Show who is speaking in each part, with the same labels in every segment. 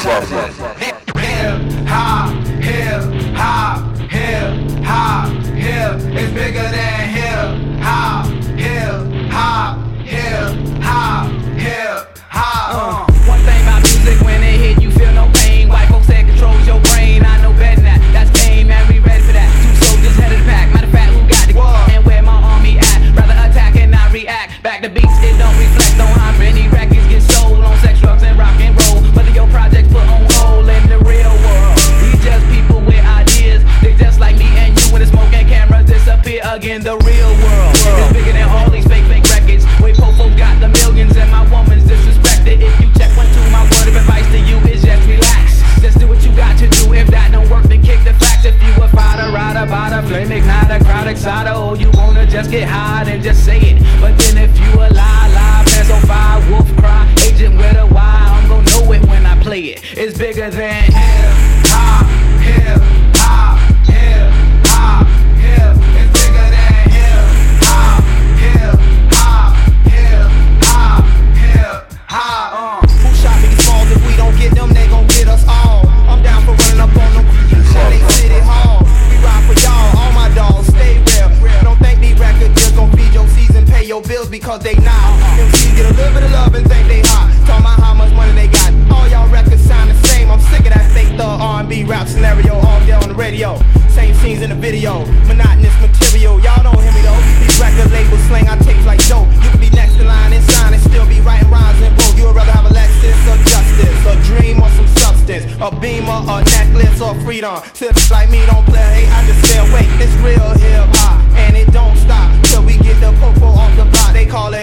Speaker 1: Hip hop, hip hop, hip hop, hip. It's bigger than hip hop, hip hop, hip hop, hip one thing about music, when it hit, you feel no pain. White folks say controls your brain. I know better than that. That's game, man. We ready for that. Two soldiers head of the. Matter of fact, who got the and where my army at? Rather attack and not react. Back to beats, is bigger than all these fake, fake records. Wait, Popo got the millions and my woman's disrespected. If you check one, two, my word of advice to you is just relax. Just do what you got to do. If that don't work, then kick the facts. If you a fighter, rider, bada, flame igniter, crowd exciter, or you wanna just get high, then just say it. But then if you a lie, lie, pants on fire, wolf cry, agent with a Y, I'm gonna know it when I play it. It's bigger than Hip
Speaker 2: cause they not. MCs get a little bit of love and think they hot. Talking about how much money they got. All y'all records sound the same. I'm sick of that fake thug R&B rap scenario all day on the radio. Same scenes in the video. Monotonous material. Y'all don't hear me though. These record labels slang I tapes like dope. You could be next in line and sign and still be writing rhymes and broke. You would rather have a Lexus or justice, a dream or some substance, a beamer, a necklace or freedom. Tips like me don't play. Hey, I just stay awake. It's real hip hop and it don't stop we get the popo off the block. They call it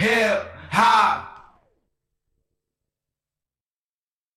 Speaker 1: Hell.